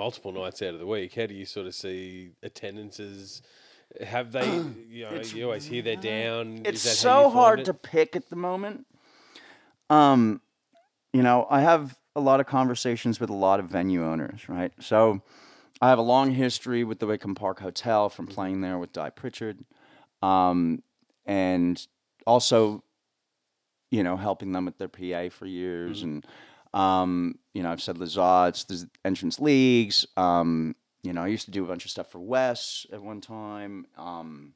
multiple nights out of the week, how do you sort of see attendances? Have they, you know, you always hear they're down. It's Is that how you so find hard it? to pick at the moment. Um, you know, I have a lot of conversations with a lot of venue owners, right? So I have a long history with the Wickham Park Hotel from playing there with Dai Pritchard, um, and also, you know, helping them with their PA for years, and um, you know, I've said Lizotte's, the entrance leagues. Um, you know, I used to do a bunch of stuff for Wes at one time. Um,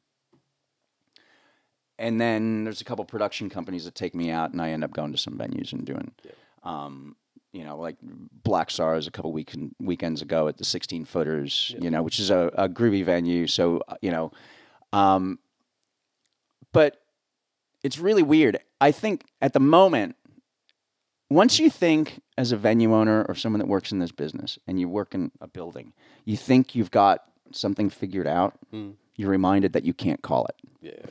and then there's a couple production companies that take me out, and I end up going to some venues and doing, um, you know, like Black Stars a couple week weekends ago at the 16 footers, you know, which is a, a groovy venue. So uh, you know, um, but it's really weird. I think at the moment, once you think as a venue owner or someone that works in this business, and you work in a building, you think you've got something figured out. Hmm. You're reminded that you can't call it. Yeah.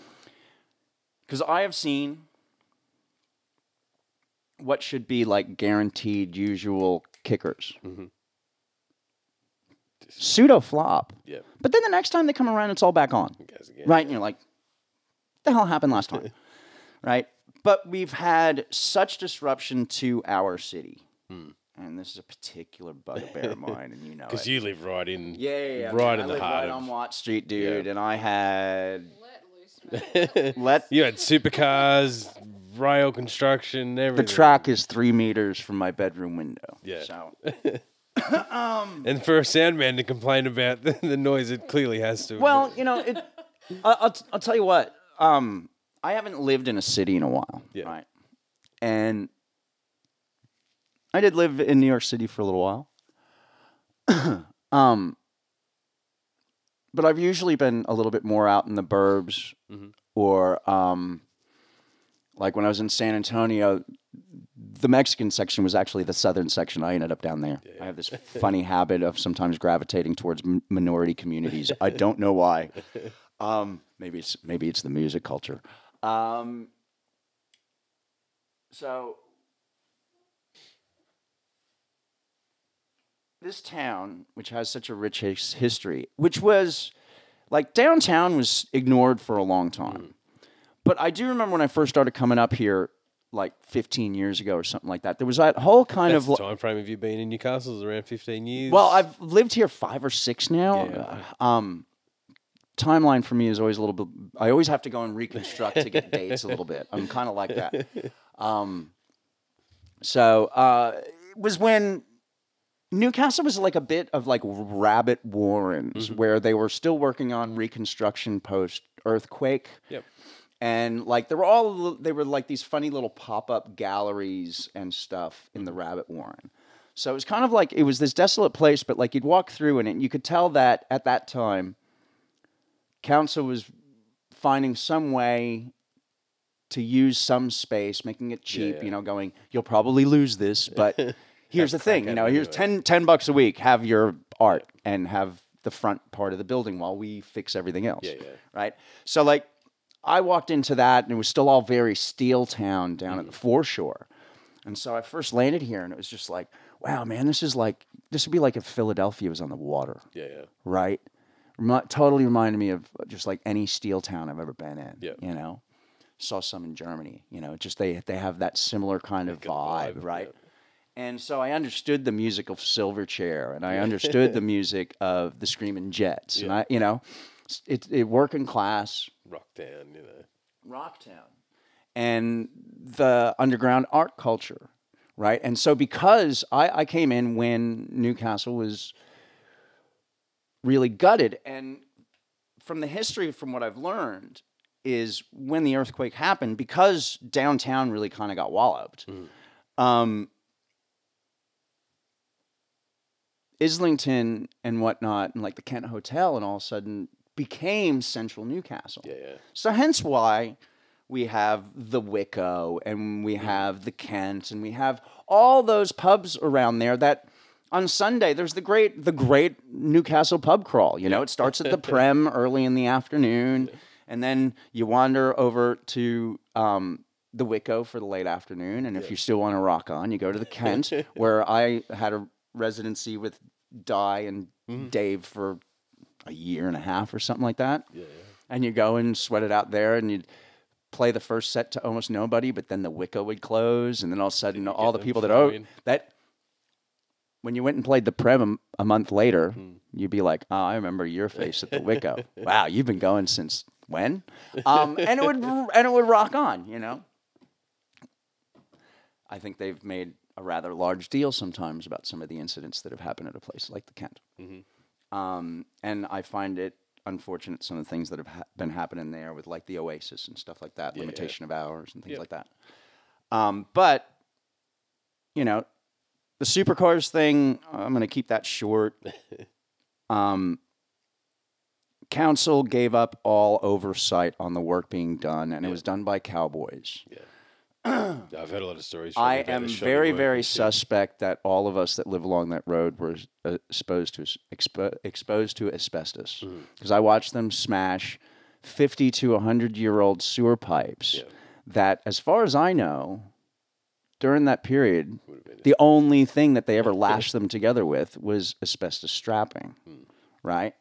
Because I have seen what should be like guaranteed usual kickers. Mm-hmm. Pseudo flop. Yeah. But then the next time they come around, it's all back on. Right? And you're like, the hell happened last time? right? But we've had such disruption to our city. And this is a particular bugbear of mine, and you know Because you live right in, yeah, yeah, yeah. right man. in I the live heart right of. on Watt Street, dude, Yeah. and I had Let loose, man. let You had supercars, rail construction, everything. the everything. track is three meters from my bedroom window. Yeah. So And for a sound man to complain about the, the noise, it clearly has to. Well, you know, it. I- I'll, t- I'll tell you what. Um, I haven't lived in a city in a while, Yeah. right? And I did live in New York City for a little while. um, but I've usually been a little bit more out in the burbs, or um, like when I was in San Antonio, the Mexican section was actually the southern section. I ended up down there. I have this funny habit of sometimes gravitating towards m- minority communities. I don't know why. Um, maybe it's maybe it's the music culture. Um, so this town, which has such a rich his- history, which was like downtown was ignored for a long time. But I do remember when I first started coming up here, like 15 years ago or something like that. There was that whole kind That's of time frame Have you been in Newcastle is around 15 years. well, I've lived here five or six now. Yeah. Uh, Um, timeline for me is always a little bit. I always have to go and reconstruct to get dates a little bit. I'm kind of like that. Um, so uh, it was when Newcastle was like a bit of like rabbit warrens where they were still working on reconstruction post earthquake Yep. and like they were all they were like these funny little pop-up galleries and stuff in the rabbit warren so it was kind of like it was this desolate place but like you'd walk through in it and you could tell that at that time council was finding some way to use some space making it cheap yeah. you know going you'll probably lose this but here's the thing you know here's anyway. 10, 10 bucks a week have your art and have the front part of the building while we fix everything else Yeah, yeah. right so like I walked into that and it was still all very steel town down at the foreshore. And so I first landed here and it was just like, wow, man, this is like, this would be like if Philadelphia was on the water, yeah, yeah. right? Remi- totally reminded me of just like any steel town I've ever been in, Yeah. you know? Saw some in Germany, you know, just they, they have that similar kind of vibe, vibe, right? yeah. And so I understood the music of Silverchair and I understood the music of the Screaming Jets. And I, you know, it, it working class, Rockdown, you know. Rocktown and the underground art culture, right? And so because I, I came in when Newcastle was really gutted, and from the history, from what I've learned, is when the earthquake happened, because downtown really kind of got walloped. Um, Islington and whatnot, and like the Kent Hotel, and all of a sudden became central Newcastle. Yeah, yeah. So hence why we have the Wicco and we have the Kent and we have all those pubs around there that on Sunday there's the great the great Newcastle pub crawl. You know, it starts at the Prem early in the afternoon and then you wander over to um, the Wicco for the late afternoon and if you still want to rock on, you go to the Kent where I had a residency with Dai and Dave for a year and a half or something like that. Yeah, yeah. And you go and sweat it out there and you'd play the first set to almost nobody, but then the Wicca would close and then all of a sudden all the people that oh that when you went and played the Prem a, month later, Hmm. you'd be like, "Oh, I remember your face at the Wicca. wow, you've been going since when?" Um, and it would and it would rock on, you know. I think they've made a rather large deal sometimes about some of the incidents that have happened at a place like the Kent. Um, and I find it unfortunate some of the things that have ha- been happening there with like the Oasis and stuff like that, Yeah, yeah. limitation of hours and things Yep. like that. Um, but you know, the supercars thing, I'm going to keep that short. um, council gave up all oversight on the work being done, and it was done by cowboys. yeah. I've heard a lot of stories. I am very, very suspect that all of us that live along that road were uh, exposed to expo- exposed to asbestos Mm-hmm. because I watched them smash fifty to hundred year old sewer pipes. Yeah. That, as far as I know, during that period, the only thing that they ever lashed them together with was asbestos strapping, Hmm. right?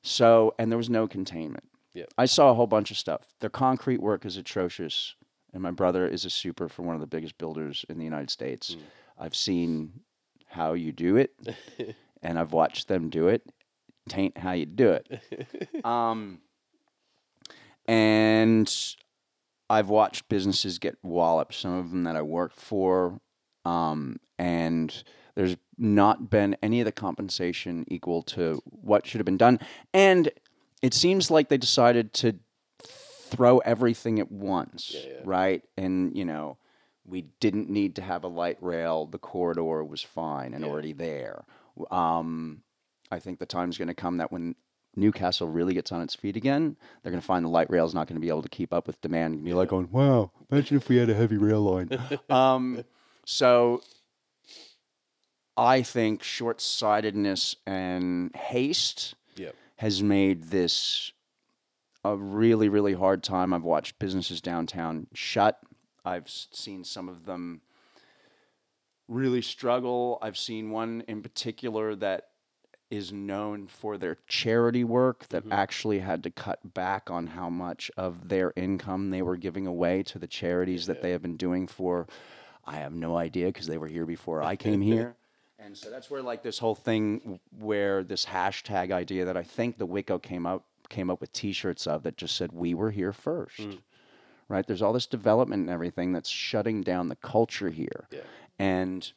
So, and there was no containment. Yeah. I saw a whole bunch of stuff. Their concrete work is atrocious, and my brother is a super for one of the biggest builders in the United States. I've seen how you do it, and I've watched them do it. Tain't how you do it. um, and I've watched businesses get walloped. Some of them that I worked for, um, and there's not been any of the compensation equal to what should have been done. And it seems like they decided to throw everything at once, right? And you know, we didn't need to have a light rail. The corridor was fine and already there. Um, I think the time's going to come that when Newcastle really gets on its feet again, they're going to find the light rail's not going to be able to keep up with demand. And be like, going, "Wow, imagine if we had a heavy rail line." um, so I think short-sightedness and haste Yep. has made this a really, really hard time. I've watched businesses downtown shut. I've seen some of them really struggle. I've seen one in particular that is known for their charity work that mm-hmm. actually had to cut back on how much of their income they were giving away to the charities that they have been doing for I have no idea because they were here before I came here. And so that's where like this whole thing where this hashtag idea that I think the Wicco came up came up with t-shirts of that just said we were here first. Mm. Right? There's all this development and everything that's shutting down the culture here. Yeah. And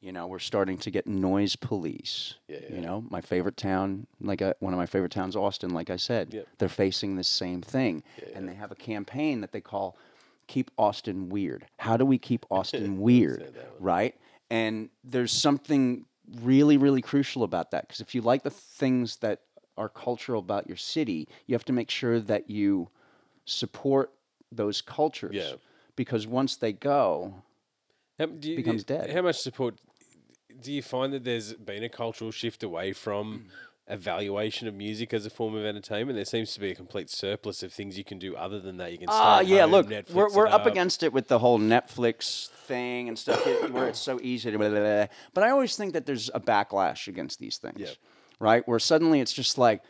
you know, we're starting to get noise police. Yeah, You know, my favorite town, like uh one of my favorite towns, Austin. Like I said, Yep. they're facing the same thing, and they have a campaign that they call "Keep Austin Weird." How do we keep Austin weird? Right? And there's something really, really crucial about that because if you like the things that are cultural about your city, you have to make sure that you support those cultures. Yeah. Because once they go, How, you, becomes dead. How much support do you find that there's been a cultural shift away from evaluation of music as a form of entertainment? There seems to be a complete surplus of things you can do other than that. You can Ah, start. yeah. home, Look, Netflix we're, we're up against it with the whole Netflix thing and stuff, it- where it's so easy to. Blah, blah, blah. But I always think that there's a backlash against these things, right? Where suddenly it's just like,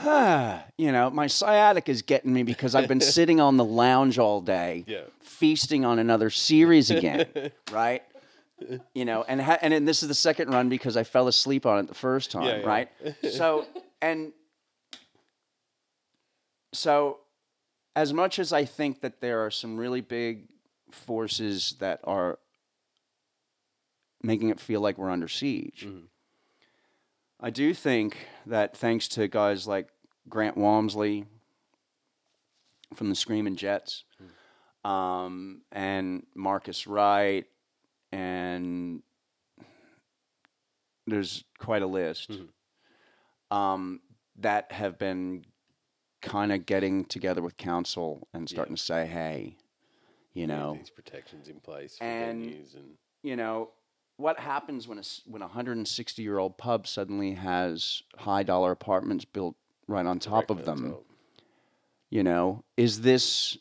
ah, you know, my sciatic is getting me because I've been sitting on the lounge all day, Yeah. feasting on another series again, right? You know, and ha- and then this is the second run because I fell asleep on it the first time, Yeah, yeah. right? So and so as much as I think that there are some really big forces that are making it feel like we're under siege, I do think that thanks to guys like Grant Walmsley from the Screaming Jets um, and Marcus Wright, and there's quite a list um, that have been kind of getting together with council and starting to say, hey, you know, these protections in place for And- venues and you know, what happens when a when a 160 year old pub suddenly has high dollar apartments built right on top of them? top. You know, is this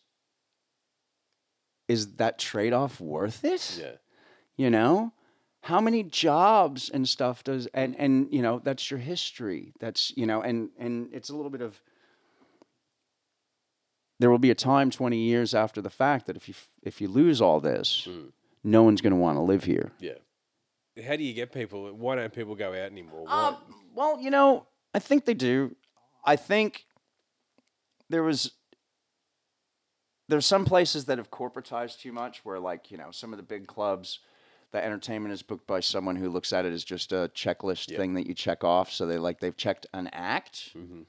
is that trade off worth it? Yeah. You know, how many jobs and stuff does and and you know that's your history that's you know and and it's a little bit of there will be a time 20 years after the fact that if you if you lose all this no one's going to want to live here Yeah. How do you get people? Why don't people go out anymore? Um, well, you know, I think they do. I think there was there's some places that have corporatized too much where like, you know, some of the big clubs the entertainment is booked by someone who looks at it as just a checklist Yeah. thing that you check off so they like they've checked an act. Mm-hmm.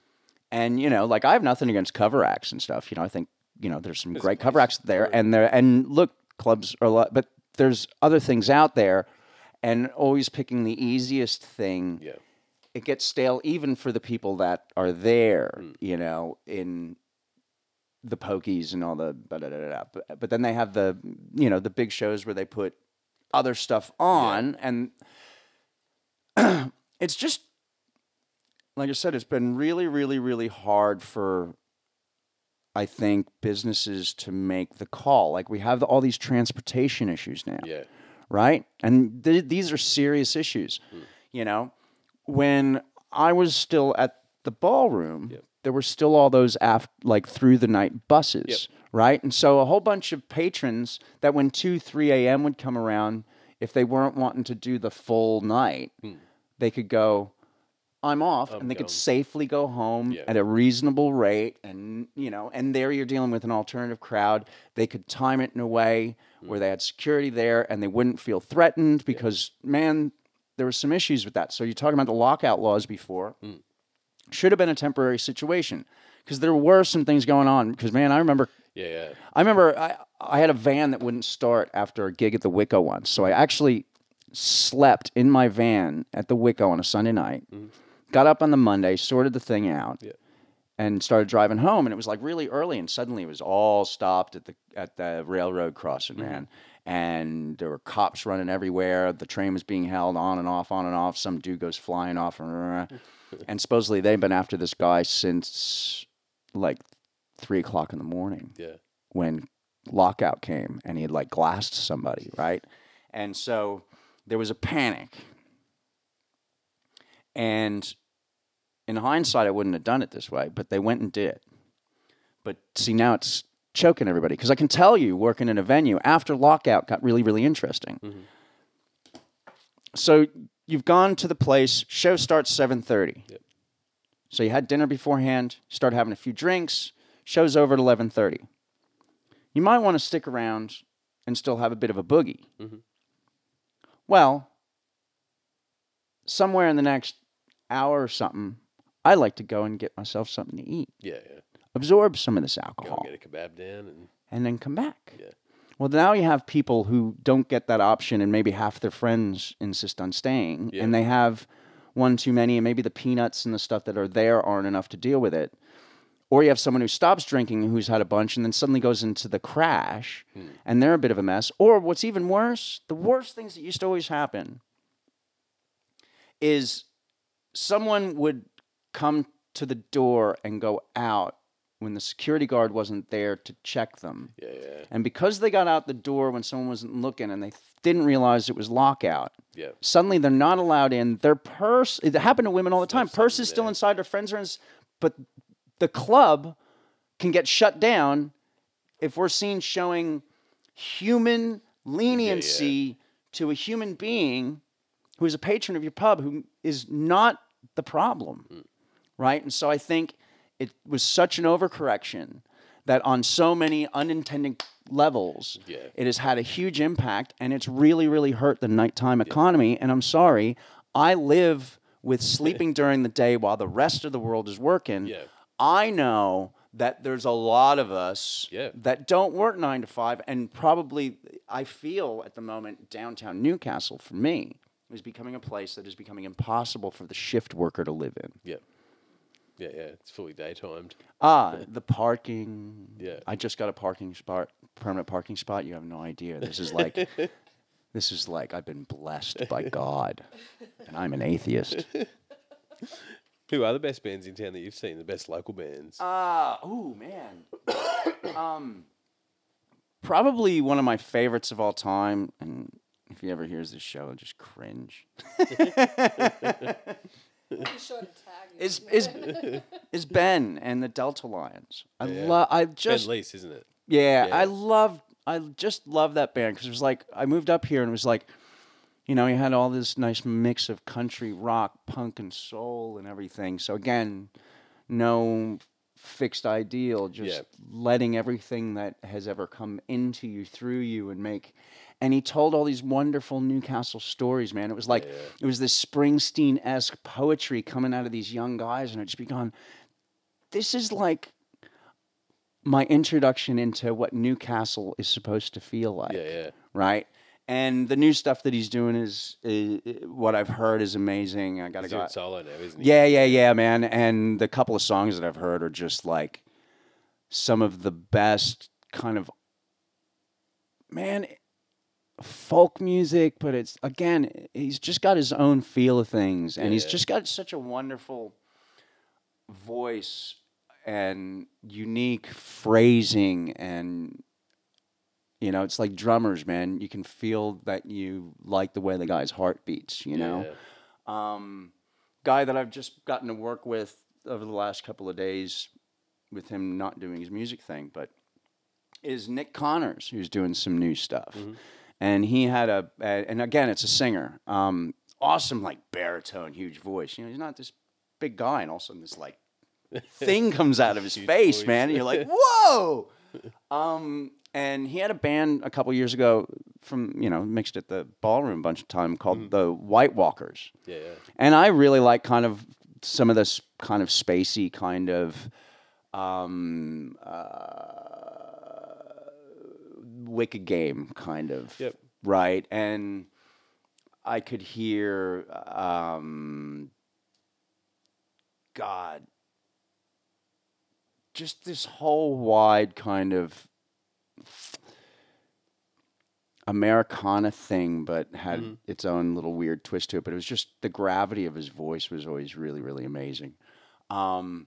And you know, like I have nothing against cover acts and stuff. You know, I think, you know, there's some There's great a cover acts there and there and look, clubs are a lot but there's other things out there and always picking the easiest thing yeah. it gets stale even for the people that are there, mm. you know, in the pokies and all the. But, but then they have the you know the big shows where they put other stuff on, and it's just like I said, it's been really, really, really hard for. I think businesses to make the call. Like we have all these transportation issues now Yeah. right? And th- these are serious issues. Hmm. You know, when I was still at the ballroom, Yep. there were still all those af- like through the night buses, right? And so a whole bunch of patrons that when two, three a.m. would come around, if they weren't wanting to do the full night, hmm. they could go. I'm off, I'm and they could safely go home Yeah. at a reasonable rate, and you know, and there you're dealing with an alternative crowd. They could time it in a way hmm. where they had security there, and they wouldn't feel threatened because, man, there were some issues with that. So you're talking about the lockout laws before. Hmm. Should have been a temporary situation because there were some things going on. Because man, I remember Yeah. Yeah. I remember I, I had a van that wouldn't start after a gig at the Wicco once. So I actually slept in my van at the Wicco on a Sunday night, mm-hmm. got up on the Monday, sorted the thing out, Yeah. and started driving home. And it was like really early, and suddenly it was all stopped at the at the railroad crossing, mm-hmm. man. And there were cops running everywhere. The train was being held on and off, on and off. Some dude goes flying off, and supposedly they've been after this guy since like three o'clock in the morning Yeah. when lockout came and he had like glassed somebody, right? And so there was a panic. And in hindsight, I wouldn't have done it this way, but they went and did it. But see, now it's choking everybody because I can tell you, working in a venue after lockout got really, really interesting. Mm-hmm. So you've gone to the place. Show starts seven thirty. Yep. So you had dinner beforehand. Start having a few drinks. Show's over at eleven thirty. You might want to stick around and still have a bit of a boogie. Mm-hmm. Well, somewhere in the next hour or something, I like to go and get myself something to eat, Yeah. Yeah. absorb some of this Go alcohol, and get a kebab down and and then come back. Yeah. Well, now you have people who don't get that option, and maybe half their friends insist on staying, Yeah. and they have one too many, and maybe the peanuts and the stuff that are there aren't enough to deal with it. Or you have someone who stops drinking who's had a bunch and then suddenly goes into the crash and they're a bit of a mess. Or what's even worse, the worst things that used to always happen is someone would come to the door and go out when the security guard wasn't there to check them. yeah. Yeah. And because they got out the door when someone wasn't looking and they th- didn't realize it was lockout, Yeah. suddenly they're not allowed in. Their purse, it happened to women all the time. Purse is still inside, their friends are in, but the club can get shut down if we're seen showing human leniency to a human being who is a patron of your pub who is not the problem. Hmm. Right? And so I think it was such an overcorrection that on so many unintended levels, Yeah. it has had a huge impact and it's really, really hurt the nighttime economy. And I'm sorry, I live with sleeping during the day while the rest of the world is working. I know that there's a lot of us Yeah. that don't work nine to five, and probably I feel at the moment downtown Newcastle for me is becoming a place that is becoming impossible for the shift worker to live in. Yeah. Yeah. Yeah. It's fully daytimed. Ah, the parking. Yeah. I just got a parking spot, permanent parking spot. You have no idea. This is like, this is like I've been blessed by God, and I'm an atheist. Who are the best bands in town that you've seen? The best local bands? Ah, oh man. um, probably one of my favorites of all time, and if he ever hears this show, he'll just cringe. Be sure to tag me. Is is is Ben and the Delta Lions? I Yeah. love. I just Ben just Lease, isn't it? yeah, Yeah. I love. I just love that band because it was like I moved up here and it was like, you know, you had all this nice mix of country, rock, punk, and soul and everything. So again, no fixed ideal, just Yeah. letting everything that has ever come into you through you and make. And he told all these wonderful Newcastle stories, man. It was like Yeah. it was this Springsteen esque poetry coming out of these young guys, and it just be gone. This is like my introduction into what Newcastle is supposed to feel like Yeah, yeah. right? And the new stuff that he's doing is, is what I've heard is amazing. I gotta He's go. solo now, isn't he? Yeah, yeah, yeah, man. And the couple of songs that I've heard are just like some of the best kind of man folk music, but it's again, he's just got his own feel of things, and he's just got such a wonderful voice and unique phrasing and you know it's like drummers man you can feel that you like the way the guy's heart beats you know Yeah. um, guy that I've just gotten to work with over the last couple of days, with him not doing his music thing, but is Nick Connors, who's doing some new stuff, and he had a, a and again it's a singer, um, awesome like baritone, huge voice. You know, he's not this big guy, and all of a sudden this like thing comes out of his face, voice. man, and you're like, whoa. Um, and he had a band a couple years ago from you know mixed at the ballroom a bunch of time called the White Walkers, Yeah, yeah. and I really like kind of some of this kind of spacey kind of um, uh, wicked game kind of Yep. right, and I could hear um, God just this whole wide kind of Americana thing, but had Mm-hmm. its own little weird twist to it. But it was just the gravity of his voice was always really, really amazing. Um,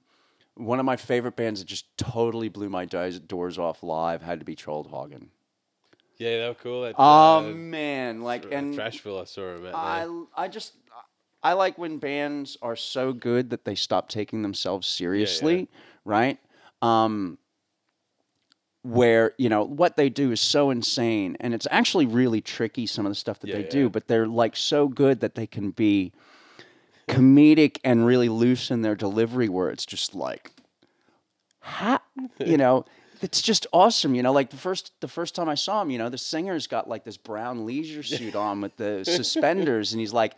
one of my favorite bands that just totally blew my doors off live had to be Trollhagen. Yeah, they were cool. At, Oh uh, man, like and Thrashville, I saw him at I. I just I like when bands are so good that they stop taking themselves seriously, right? Um where, you know, what they do is so insane and it's actually really tricky some of the stuff that Yeah, they yeah. do, but they're like so good that they can be comedic and really loose in their delivery where it's just like ha you know it's just awesome you know like the first the first time i saw him you know the singer's got like this brown leisure suit on with the suspenders and he's like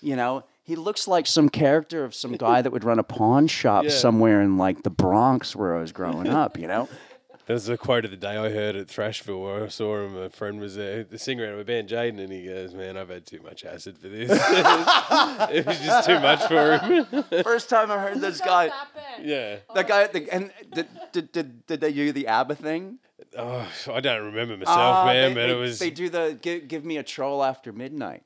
you know he looks like some character of some guy that would run a pawn shop Yeah. somewhere in like the bronx where i was growing up you know There's a quote of the day I heard at Thrashville where I saw him. A friend was there, the singer out of a band, Jaden, and he goes, "Man, I've had too much acid for this. it was just too much for him." first time i heard this Just guy that yeah. that guy at the and did, did, did, did they do the abba thing Oh, I don't remember myself, Ah, man, they, but they, it was. They do the give, give me a troll after midnight.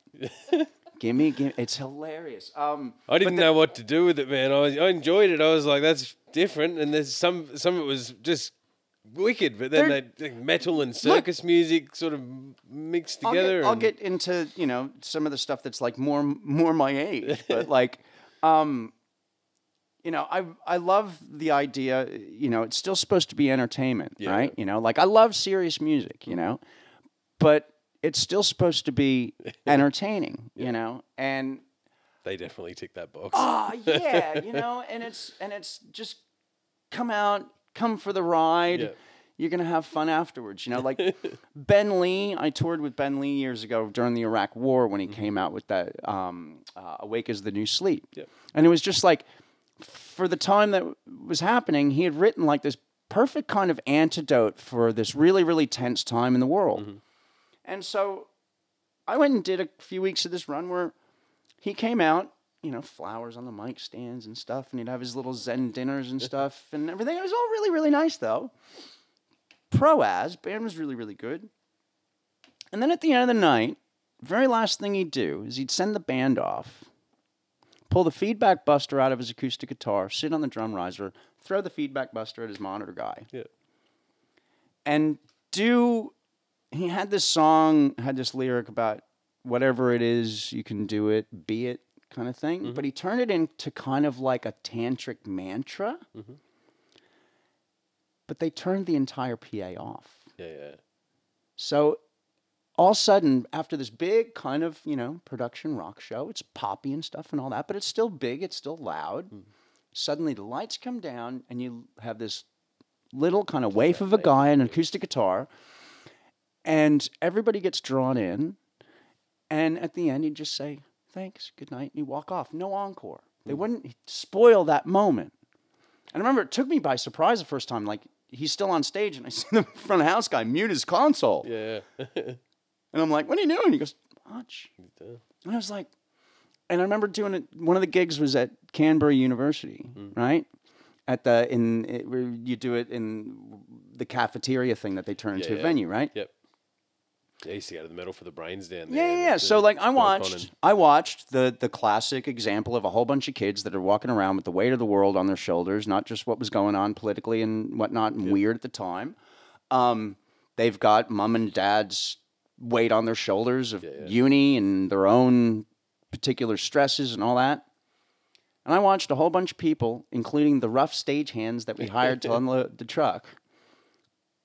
Give me, give. It's hilarious. Um, I didn't know what to do with it, man. I, was, I enjoyed it. I was like, "That's different," and there's some some of it was just wicked, but then like, metal and circus music sort of mixed I'll together. get, I'll get into you know some of the stuff that's like more more my age, but like, um, you know, I I love the idea. You know, it's still supposed to be entertainment, Yeah. right? You know, like I love serious music, you know, but it's still supposed to be entertaining, you know, and They definitely tick that box. ah yeah you know and it's and it's just come out come for the ride. Yeah. you're gonna have fun afterwards you know? Like ben lee i toured with ben lee years ago during the iraq war when he came out with that um, uh, awake is the new sleep. And it was just like for the time that was happening he had written like this perfect kind of antidote for this really really tense time in the world and so i went and did a few weeks of this run where he came out, you know, flowers on the mic stands and stuff, and he'd have his little Zen dinners and stuff and everything. It was all really, really nice though. Pro as band was really, really good. And then at the end of the night, very last thing he'd do is he'd send the band off, pull the feedback buster out of his acoustic guitar, sit on the drum riser, throw the feedback buster at his monitor guy, Yeah. and do he had this song had this lyric about whatever it is, you can do it, be it kind of thing. Mm-hmm. But he turned it into kind of like a tantric mantra. Mm-hmm. But they turned the entire PA off. Yeah, yeah. So all of a sudden, after this big kind of, you know, production rock show, it's poppy and stuff and all that, but it's still big, it's still loud. Suddenly the lights come down and you have this little kind of waif of a guy and an acoustic guitar, and everybody gets drawn in. And at the end, you just say, thanks, good night, and you walk off. No encore. They hmm. wouldn't spoil that moment. And I remember it took me by surprise the first time. Like, he's still on stage, and I see the front of house guy mute his console. Yeah. And I'm like, what are you doing? He goes, much. And I was like, and I remember doing it. One of the gigs was at Canberra University, mm-hmm. right? At the in it, where you do it in the cafeteria thing that they turn into Yeah, a venue, right? Yep. I used to go to the Metal for the Brains down Yeah, there. yeah, with yeah. So like I watched, Connon. I watched the the classic example of a whole bunch of kids that are walking around with the weight of the world on their shoulders, not just what was going on politically and whatnot and weird at the time. Um, they've got mom and dad's weight on their shoulders of yeah. uni and their own particular stresses and all that. And I watched a whole bunch of people, including the rough stagehands that we hired to unload the truck,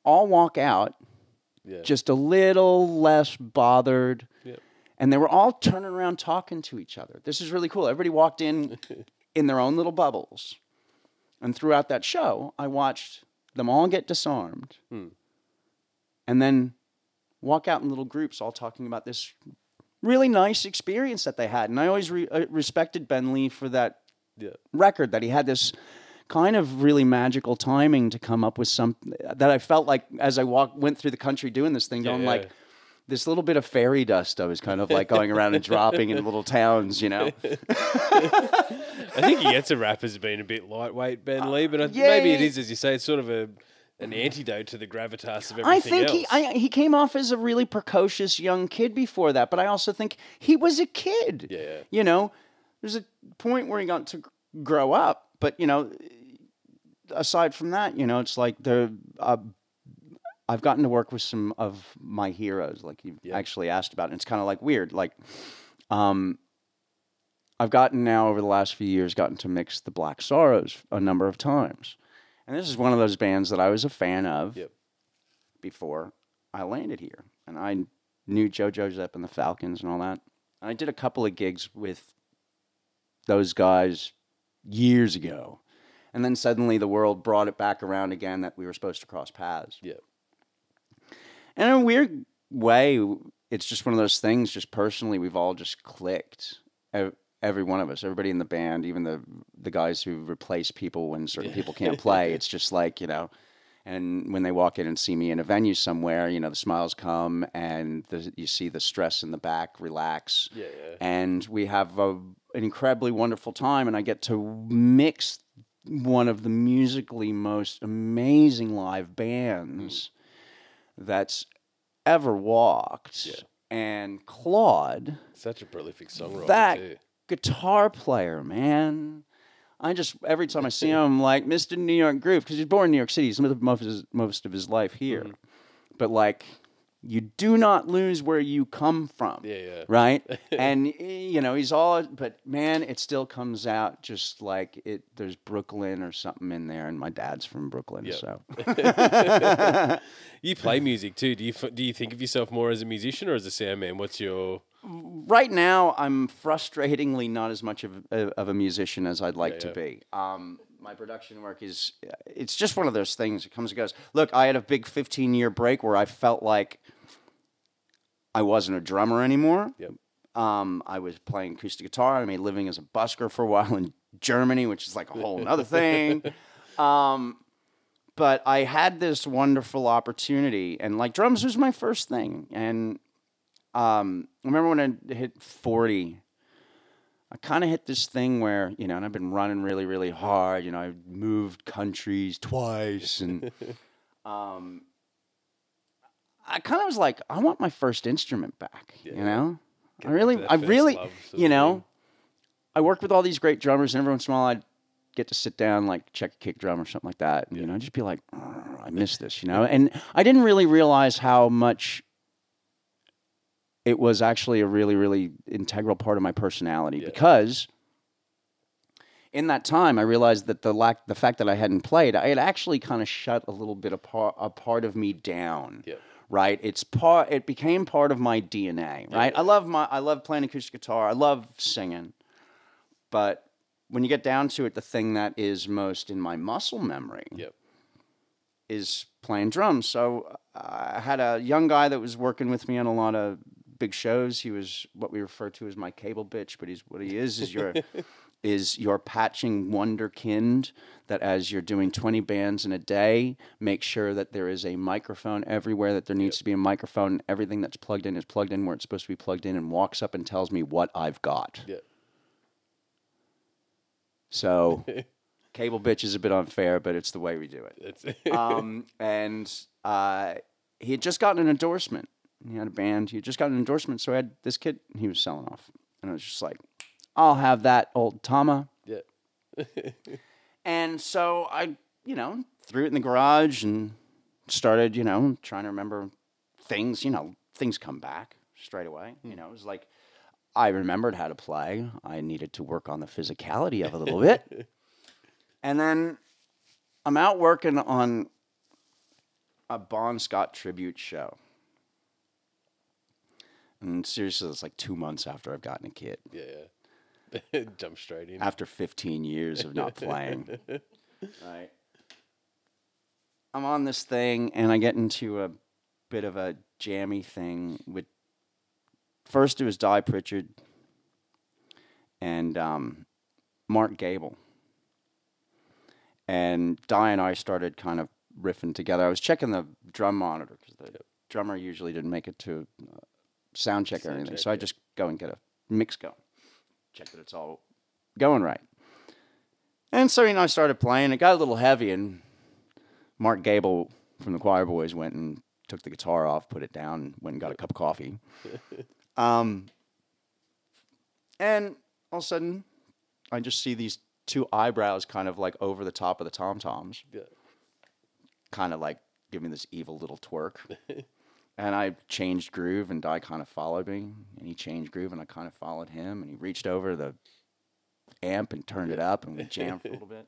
all walk out Yeah. just a little less bothered. Yep. And they were all turning around talking to each other. This is really cool. Everybody walked in in their own little bubbles. And throughout that show, I watched them all get disarmed Hmm. and then walk out in little groups, all talking about this really nice experience that they had. And I always re- uh, respected Ben Lee for that yeah. record that he had this kind of really magical timing to come up with something that I felt like as I walked went through the country doing this thing, Yeah, going yeah. like this little bit of fairy dust I was kind of like going around and dropping in little towns, you know. I think he gets a rap as being a bit lightweight, Ben Lee, but I, Uh, yeah, maybe it is, as you say, it's sort of a an antidote to the gravitas of everything I think else. he I, he came off as a really precocious young kid before that, but I also think he was a kid. Yeah. You know, there's a point where he got to grow up, but you know, aside from that, you know, it's like the uh, I've gotten to work with some of my heroes, like you Yeah. actually asked about, and it's kind of like weird, like. Um, I've gotten now over the last few years gotten to mix the Black Sorrows a number of times, and this is one of those bands that I was a fan of Yep. before I landed here, and I knew JoJo Zep and the Falcons and all that. And I did a couple of gigs with those guys years ago, and then suddenly the world brought it back around again that we were supposed to cross paths. Yeah. And in a weird way, it's just one of those things. Just personally, we've all just clicked. Every one of us, everybody in the band, even the the guys who replace people when certain people can't play. It's just like you know. And when they walk in and see me in a venue somewhere, you know, the smiles come and the, you see the stress in the back relax. Yeah, yeah. And we have a, an incredibly wonderful time, and I get to mix one of the musically most amazing live bands that's ever walked. Yeah. And Claude, Such a prolific songwriter that too. guitar player, man. I just every time I see him, I'm like Mr. New York Groove because he's born in New York City. He's lived most of his, most of his life here, Mm-hmm. but like you do not lose where you come from Yeah, yeah. right? and you know he's all, but man, it still comes out just like it. There's Brooklyn or something in there, and my dad's from Brooklyn, Yep. so You play music too. Do you do you think of yourself more as a musician or as a sound man? What's your right now I'm frustratingly not as much of a, of a musician as I'd like Yeah, to yeah. be. Um, my production work is it's just one of those things. It comes and goes. Look, I had a big 15 year break where I felt like I wasn't a drummer anymore. Yep. Um, I was playing acoustic guitar. I made living as a busker for a while in Germany, which is like a whole other thing. Um, but I had this wonderful opportunity, and like drums was my first thing. And um, I remember when I hit 40, I kind of hit this thing where, you know, and I've been running really, really hard. You know, I moved countries twice, and um, I kind of was like, I want my first instrument back. You Yeah. know, I really, I really, you know, thing. I worked with all these great drummers, and every once in a while I'd get to sit down, like check a kick drum or something like that, and you know, just be like, I miss this, you know. And I didn't really realize how much it was actually a really, really integral part of my personality Yeah. because in that time, I realized that the lack, the fact that I hadn't played, I had actually kind of shut a little bit of part, a part of me down. Yeah. Right. It's part. It became part of my DNA. Right. I love my. I love playing acoustic guitar. I love singing. But when you get down to it, the thing that is most in my muscle memory Yep. is playing drums. So uh, I had a young guy that was working with me on a lot of big shows. He was what we refer to as my cable bitch, but he's what he is is your is your patching wonderkind that as you're doing 20 bands in a day, make sure that there is a microphone everywhere that there needs to be a microphone. Everything that's plugged in is plugged in where it's supposed to be plugged in and walks up and tells me what I've got. Yeah. So cable bitch is a bit unfair, but it's the way we do it um, and uh, he had just gotten an endorsement. He had a band. He just got an endorsement, so I had this kid. He was selling off, and I was just like, "I'll have that old Tama." yeah. And so I, you know, threw it in the garage and started, you know, trying to remember things. You know, things come back straight away. You hmm. know, it was like I remembered how to play. I needed to work on the physicality of it a little bit. And then I'm out working on a Bon Scott tribute show. And seriously, it's like two months after I've gotten a kid. Yeah. yeah. Jump straight in. After 15 years of not playing. right. I'm on this thing and I get into a bit of a jammy thing with first it was Dai Pritchard and um, Mark Gable. And Dai and I started kind of riffing together. I was checking the drum monitor because the drummer usually didn't make it to uh, sound check or Sound anything. check, so I just go and get a mix going, check that it's all going right. And so, you know, I started playing. It got a little heavy, and Mark Gable from the Choir Boys went and took the guitar off, put it down, went and got a cup of coffee. um, and all of a sudden, I just see these two eyebrows kind of like over the top of the tom toms, Yeah. kind of like giving this evil little twerk. and I changed groove, and Dai kind of followed me, and he changed groove, and I kind of followed him, and he reached over the amp and turned it up, and we jammed for a little bit.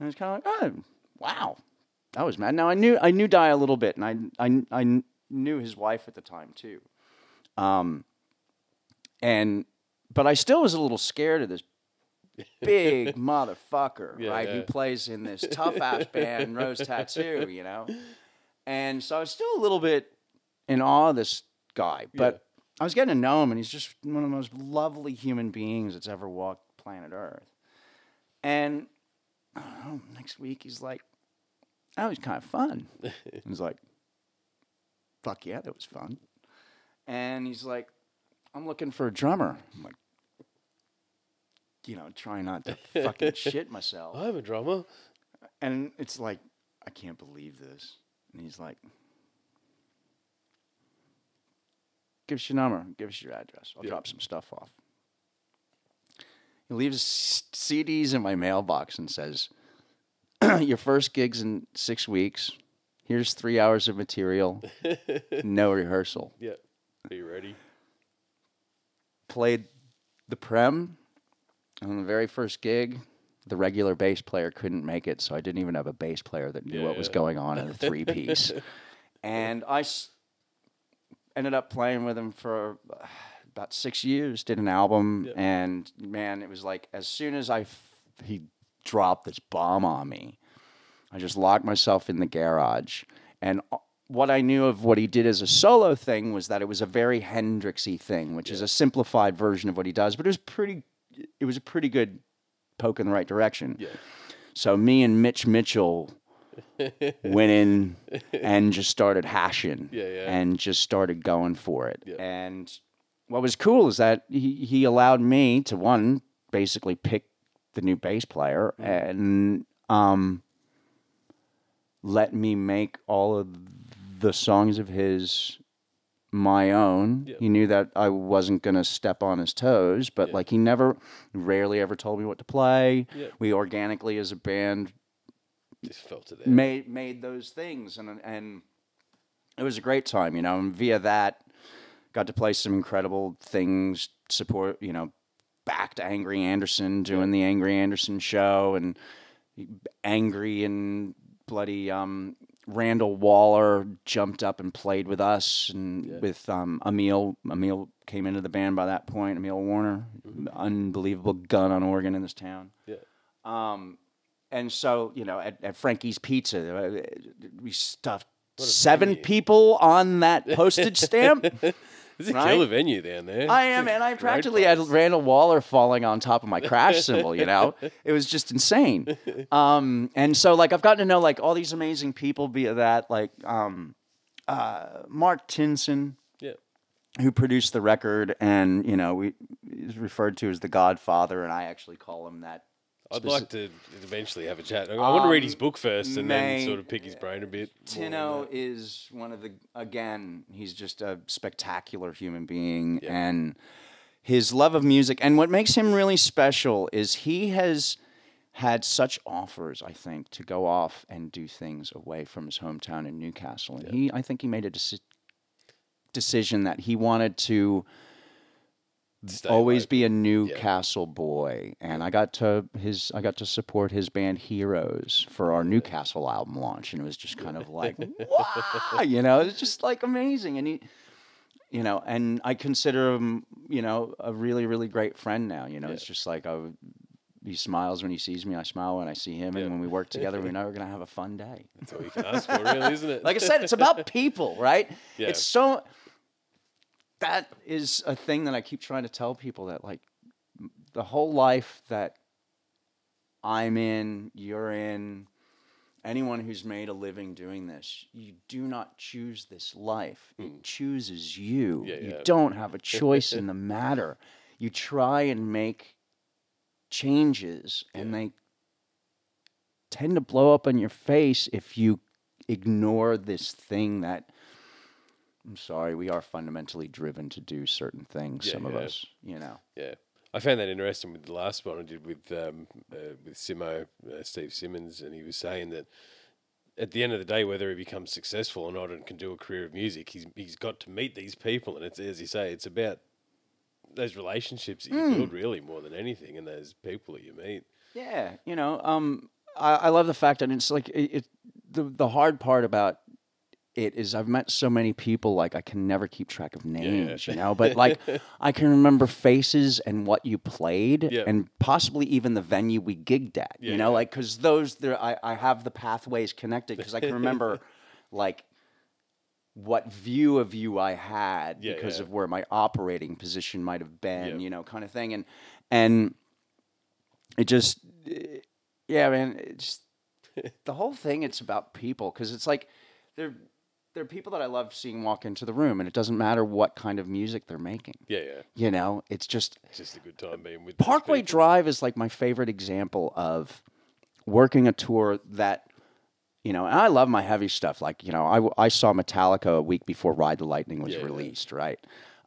And it was kind of like, oh, wow, that was mad. Now I knew I knew Dai a little bit, and I I I knew his wife at the time too. Um, and but I still was a little scared of this big motherfucker, Yeah, right? Who plays in this tough ass band, Rose Tattoo, you know. And so I was still a little bit in awe of this guy, but I was getting to know him, and he's just one of the most lovely human beings that's ever walked planet Earth. And I don't know, next week he's like, oh, "That was kind of fun." he's like, "Fuck yeah, that was fun." And he's like, "I'm looking for a drummer." I'm like, you know, trying not to fucking shit myself. I'm a drummer. And it's like, I can't believe this. And he's like, give us your number, give us your address. I'll drop some stuff off. He leaves CDs in my mailbox and says, your first gig's in six weeks. Here's three hours of material, no rehearsal. Yeah. Are you ready? Played the Prem on the very first gig. The regular bass player couldn't make it, so I didn't even have a bass player that knew what was going on in a three piece. and I s- ended up playing with him for uh, about six years. Did an album, Yeah. and man, it was like as soon as I f- he dropped this bomb on me, I just locked myself in the garage. And uh, what I knew of what he did as a solo thing was that it was a very Hendrixy thing, which is a simplified version of what he does, but it was pretty. It was a pretty good poke in the right direction. Yeah. So me and Mitch Mitchell went in and just started hashing Yeah, yeah. and just started going for it. Yeah. And what was cool is that he, he allowed me to one basically pick the new bass player Mm. and um, let me make all of the songs of his my own. He knew that I wasn't going to step on his toes, but like he never, rarely ever told me what to play. We organically as a band Just felt it made made those things and and it was a great time you know and via that got to play some incredible things. Support, you know, backed Angry Anderson doing the Angry Anderson show, and Angry and bloody um, Randall Waller jumped up and played with us, and with um, Emil. Emil came into the band by that point. Emil Warner, unbelievable gun on organ in this town. Yeah. Um, and so, you know, at, at Frankie's Pizza, uh, we stuffed seven people on that postage stamp. There's a Right? killer venue down there. I am, and I practically had. Randall Waller falling on top of my crash cymbal. You know, it was just insane. Um, and so, like, I've gotten to know like all these amazing people via that, like um, uh, Mark Tinson, Yeah. who produced the record, and you know, we is referred to as the Godfather, and I actually call him that. I'd speci- like to eventually have a chat. I want to read his Um, book first and then sort of pick his brain a bit. more on Tino that. is one of the again, he's just a spectacular human being Yeah. and his love of music and what makes him really special is he has had such offers, I think, to go off and do things away from his hometown in Newcastle. And he I think he made a deci- decision that he wanted to always be a Newcastle boy, and I got to his I got to support his band Heroes for our Newcastle album launch, and it was just kind of like, wow, you know, it's just like amazing, and he, you know, and I consider him, you know, a really really great friend now. You know, it's just like I. He smiles when he sees me. I smile when I see him, Yeah. and when we work together, we know we're gonna have a fun day. That's all you can ask for, really, isn't it? Like I said, it's about people, right? Yeah. It's so. That is a thing that I keep trying to tell people that like the whole life that I'm in, you're in, anyone who's made a living doing this, you do not choose this life. It chooses you. Hmm. Yeah, you yeah. don't have a choice in the matter. You try and make changes, and they tend to blow up on your face if you ignore this thing that I'm sorry, we are fundamentally driven to do certain things. Yeah, some of us, you know. Yeah, I found that interesting with the last one I did with um, uh, with Simo, uh, Steve Simmons, and he was saying that at the end of the day, whether he becomes successful or not and can do a career of music, he's he's got to meet these people, and it's as you say, it's about those relationships that you build really more than anything, and those people that you meet. Yeah, you know, um, I, I love the fact that it's like it, it. The the hard part about it is I've met so many people like I can never keep track of names, you know. But like I can remember faces and what you played, Yeah. and possibly even the venue we gigged at. Yeah, you know, yeah. like because those there I I have the pathways connected because I can remember like what view of you I had Yeah, because yeah. of where my operating position might have been, Yeah. you know, kind of thing, and and it just eh, yeah man it's the whole thing it's about people because it's like they're they're people that i love seeing walk into the room and it doesn't matter what kind of music they're making. Yeah, yeah, you know it's just it's just a good time being with parkway drive is like my favorite example of working a tour that you know and i love my heavy stuff. Like you know I I saw metallica a week before ride the lightning was Yeah, yeah. released right?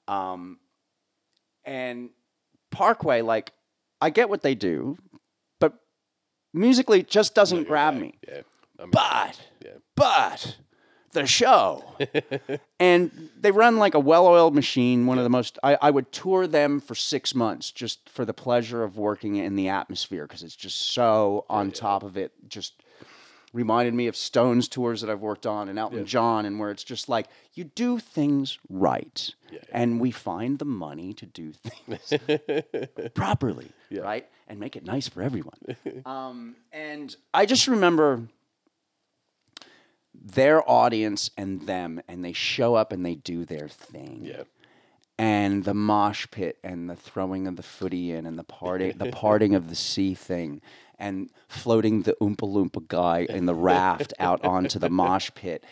Um, and parkway like i get what they do but musically it just doesn't grab me. Yeah, I'm but yeah, but the show. And they run like a well-oiled machine one of the most I, I would tour them for six months just for the pleasure of working in the atmosphere because it's just so on top of it just reminded me of stones tours that i've worked on and elton john and where it's just like you do things right and we find the money to do things properly right and make it nice for everyone. Um, and i just remember their audience and them, and they show up and they do their thing. yeah, And the mosh pit and the throwing of the footy in and the party, the parting of the sea thing, and floating the Oompa Loompa guy in the raft out onto the mosh pit,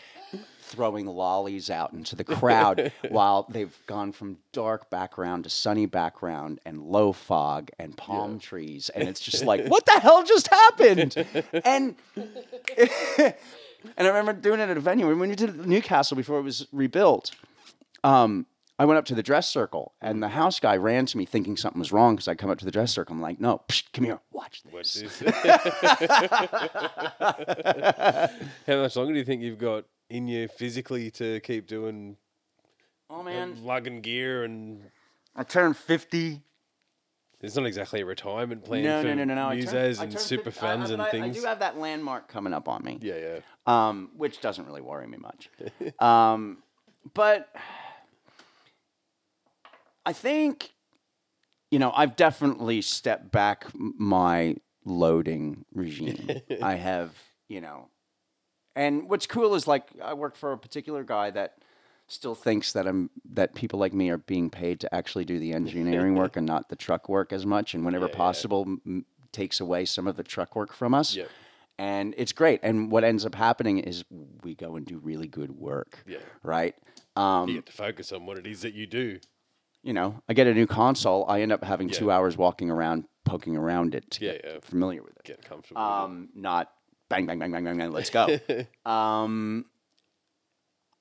throwing lollies out into the crowd while they've gone from dark background to sunny background and low fog and palm trees, and it's just like, what the hell just happened? And and I remember doing it at a venue. When we did it at Newcastle before it was rebuilt, um, I went up to the dress circle, and the house guy ran to me thinking something was wrong because I come up to the dress circle. I'm like, no, psh, come here, watch this. What's this? How much longer do you think you've got in you physically to keep doing Oh man, lugging gear and I turned fifty. It's not exactly a retirement plan No, for no, no, no, no. Musos I and super 50 I- fans and I- things. I do have that landmark coming up on me. yeah, yeah. um, which doesn't really worry me much. um, but I think, you know, I've definitely stepped back my loading regime. I have, you know, and what's cool is like I work for a particular guy that still thinks that I'm that people like me are being paid to actually do the engineering work and not the truck work as much, and whenever Yeah, yeah. possible, m- takes away some of the truck work from us Yep. and it's great. And what ends up happening is we go and do really good work. Yeah. Right. You Um, get to focus on what it is that you do. you know, I get a new console. I end up having Yeah. two hours walking around, poking around it to Yeah, get yeah. familiar with it. Get comfortable. Um, not bang, bang, bang, bang, bang, bang. Let's go. um,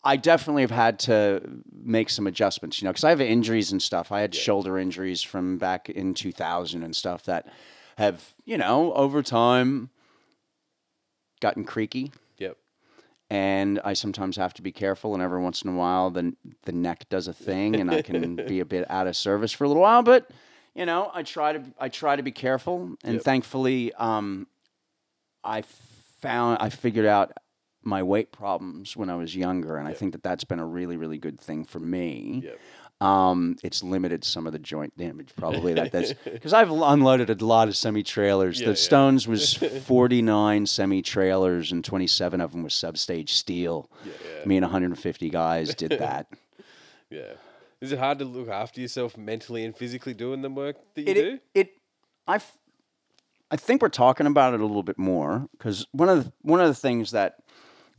I definitely have had to make some adjustments, you know, because I have injuries and stuff. I had shoulder injuries from back in 2000 and stuff that have, you know, over time gotten creaky. Yep. and I sometimes have to be careful. And every once in a while, the the neck does a thing, and I can be a bit out of service for a little while. But you know, I try to I try to be careful, and Yep. thankfully, um, I found I figured out my weight problems when I was younger, and I think that that's been a really really good thing for me. Yep. Um, it's limited some of the joint damage probably that that's because I've unloaded a lot of semi trailers. Yeah, the yeah. Stones was forty nine semi trailers and twenty seven of them was substage steel. Yeah. Me and 150 guys did that. Yeah. Is it hard to look after yourself mentally and physically doing the work that you it, do? it, it I, I think we're talking about it a little bit more because one of the, one of the things that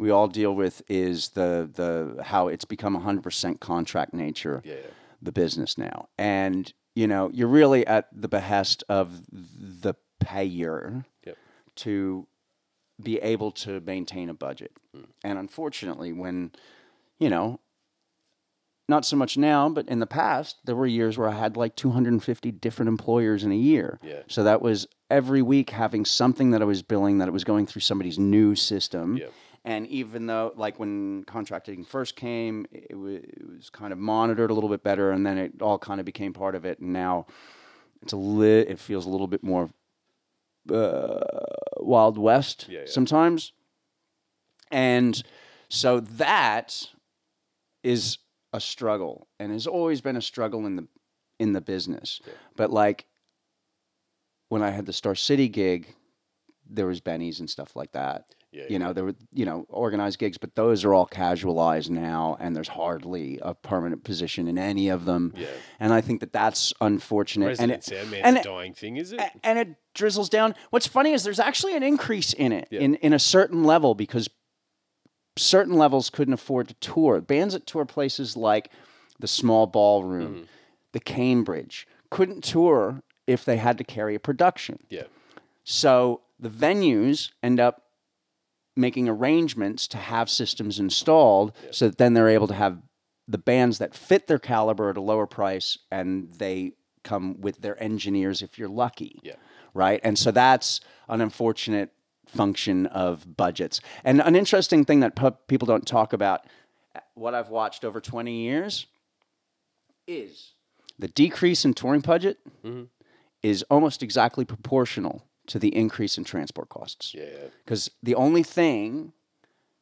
we all deal with is the the how it's become 100% contract nature Yeah. the business now and you know you're really at the behest of the payer Yep. to be able to maintain a budget hmm. and unfortunately when you know not so much now, but in the past, there were years where I had like 250 different employers in a year. Yeah. So that was every week having something that I was billing that it was going through somebody's new system. Yep. And even though, like when contracting first came, it, wa it was kind of monitored a little bit better, and then it all kind of became part of it. And now it's a lit. It feels a little bit more uh, Wild West Yeah, yeah. sometimes. And so that is a struggle and has always been a struggle in the in the business. But like when I had the Star City gig, there was Benny's and stuff like that. Yeah, You know, there were you know organized gigs, but those are all casualized now, and there's hardly a permanent position in any of them. Yeah. And I think that that's unfortunate. and Resident it, and it- dying thing, is it? and it drizzles down. What's funny is there's actually an increase in it Yeah. in, in a certain level because certain levels couldn't afford to tour. Bands that tour places like the Small Ballroom, Mm-hmm. the Cambridge, couldn't tour if they had to carry a production. yeah. So the venues end up making arrangements to have systems installed so that then they're able to have the bands that fit their caliber at a lower price and they come with their engineers if you're lucky. Yeah. Right? And so that's an unfortunate function of budgets. And an interesting thing that pu- people don't talk about what I've watched over 20 years is the decrease in touring budget mm-hmm. is almost exactly proportional to the increase in transport costs. Yeah. Because the only thing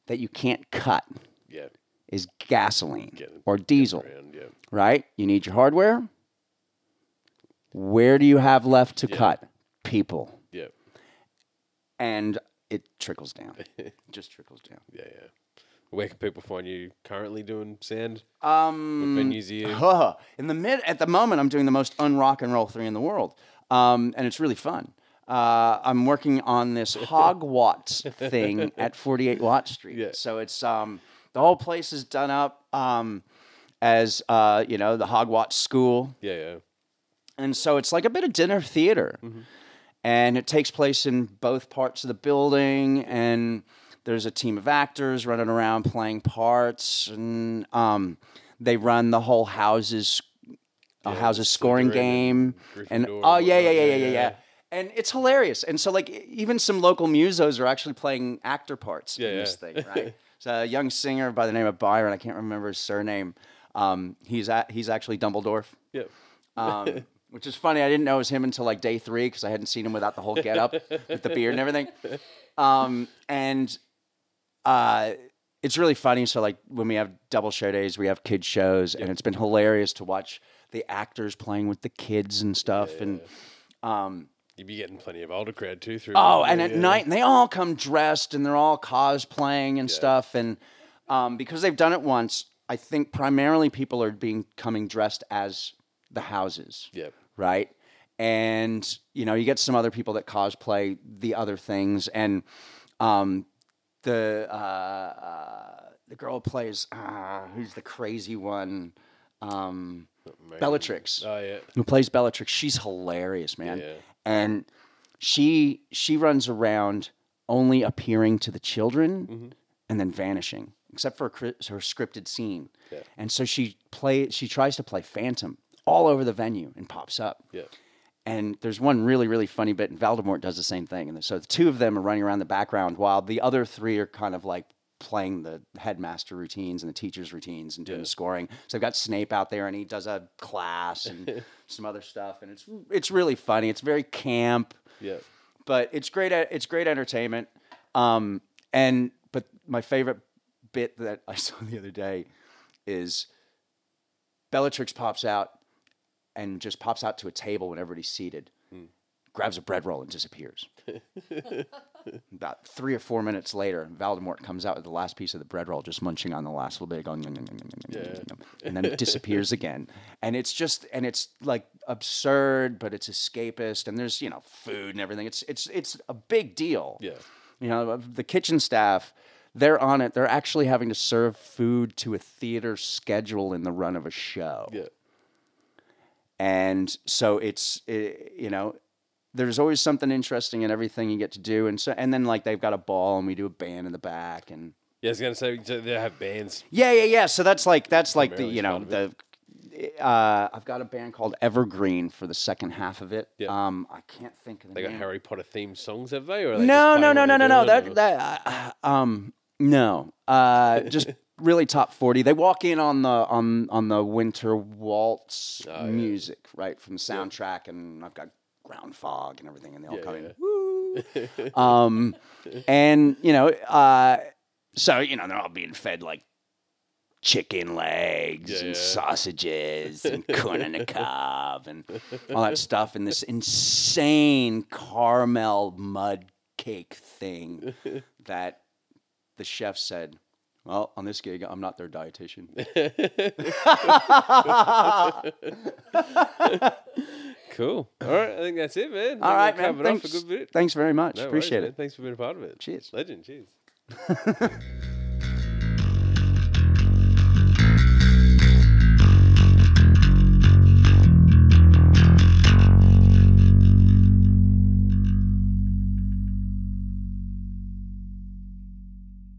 that you can't cut Yeah. is gasoline Get or diesel, yeah. right? You need your hardware. Where do you have left to Yeah. cut? People. Yeah. And it trickles down. Just trickles down. Yeah. Yeah. Where can people find you currently doing sound? Um, What venues are you? In the mid, at the moment, I'm doing the most unrock and roll three in the world, um, and it's really fun. Uh, I'm working on this Hogwatts thing at 48 Watt Street. Yeah. So it's um, the whole place is done up um, as uh, you know the Hogwatts School, Yeah. Yeah. and so it's like a bit of dinner theater, and it takes place in both parts of the building, and there's a team of actors running around playing parts, and um, they run the whole houses, uh, Yeah, houses scoring game, and, oh and whatnot. yeah, Yeah, yeah, yeah, yeah. yeah. And it's hilarious, and so like even some local musos are actually playing actor parts Yeah, in this yeah. thing, right? so a young singer by the name of Byron, I can't remember his surname. Um, he's at, he's actually Dumbledore, Yep. um, which is funny. I didn't know it was him until like day three because I hadn't seen him without the whole get up with the beard and everything. Um, and uh, it's really funny. So like when we have double show days, we have kids shows, and it's been hilarious to watch the actors playing with the kids and stuff. And um, You'd be getting plenty of older crowd too through. Oh, and at yeah. night, and they all come dressed and they're all cosplaying and stuff. And um, because they've done it once, I think primarily people are being coming dressed as the houses, Yep. right? And you know, you get some other people that cosplay the other things, and um, the uh, uh, the girl plays uh, who's the crazy one. Um, Maybe. Bellatrix Oh yeah. who plays Bellatrix. She's hilarious, man. Yeah. And she she runs around only appearing to the children Mm-hmm. and then vanishing, except for cri- her scripted scene. Yeah. And so she play she tries to play Phantom all over the venue and pops up. Yeah. And there's one really, really funny bit, and Voldemort does the same thing. And so the two of them are running around the background while the other three are kind of like playing the headmaster routines and the teachers' routines and doing Yeah. the scoring. So I've got Snape out there, and he does a class and some other stuff, and it's it's really funny. It's very camp, Yeah. but it's great. e- It's great entertainment. Um, and but my favorite bit that I saw the other day is Bellatrix pops out and just pops out to a table when everybody's seated, grabs a bread roll and disappears. About three or four minutes later, Voldemort comes out with the last piece of the bread roll, just munching on the last little bit, going, "Nom, nom, nom, nom, nom, nom, nom, nom," and then it disappears again. And it's just, and it's like absurd, but it's escapist, and there's you know food and everything. It's it's it's a big deal. Yeah. You know, the kitchen staff, they're on it. They're actually having to serve food to a theater schedule in the run of a show. Yeah. And so it's, eh, you know, there's always something interesting in everything you get to do. And so, and then like they've got a ball and we do a band in the back and Yeah, I was gonna say they have bands. yeah, yeah, yeah. So that's like, that's like the, you know, the, uh, I've got a band called Evergreen for the second half of it. Yeah. Um, I can't think of the They got. Harry Potter themed songs, have they? Or they no, no, no, no, no, no. That or- that uh, um no. Uh, just really top forty. They walk in on the on on the winter waltz Oh, yeah. music right from the soundtrack, and I've got ground fog and everything, and they all Yeah, come in. Woo! um, and you know, uh, so you know they're all being fed like chicken legs Yeah, and yeah. sausages and corn on the cob and all that stuff and this insane caramel mud cake thing that the chef said well on this gig i'm not their dietitian Cool. All right, I think that's it, man. all right man thanks, a good bit. thanks very much No worries, appreciate man. it Thanks for being a part of it. Cheers. Legend. Cheers.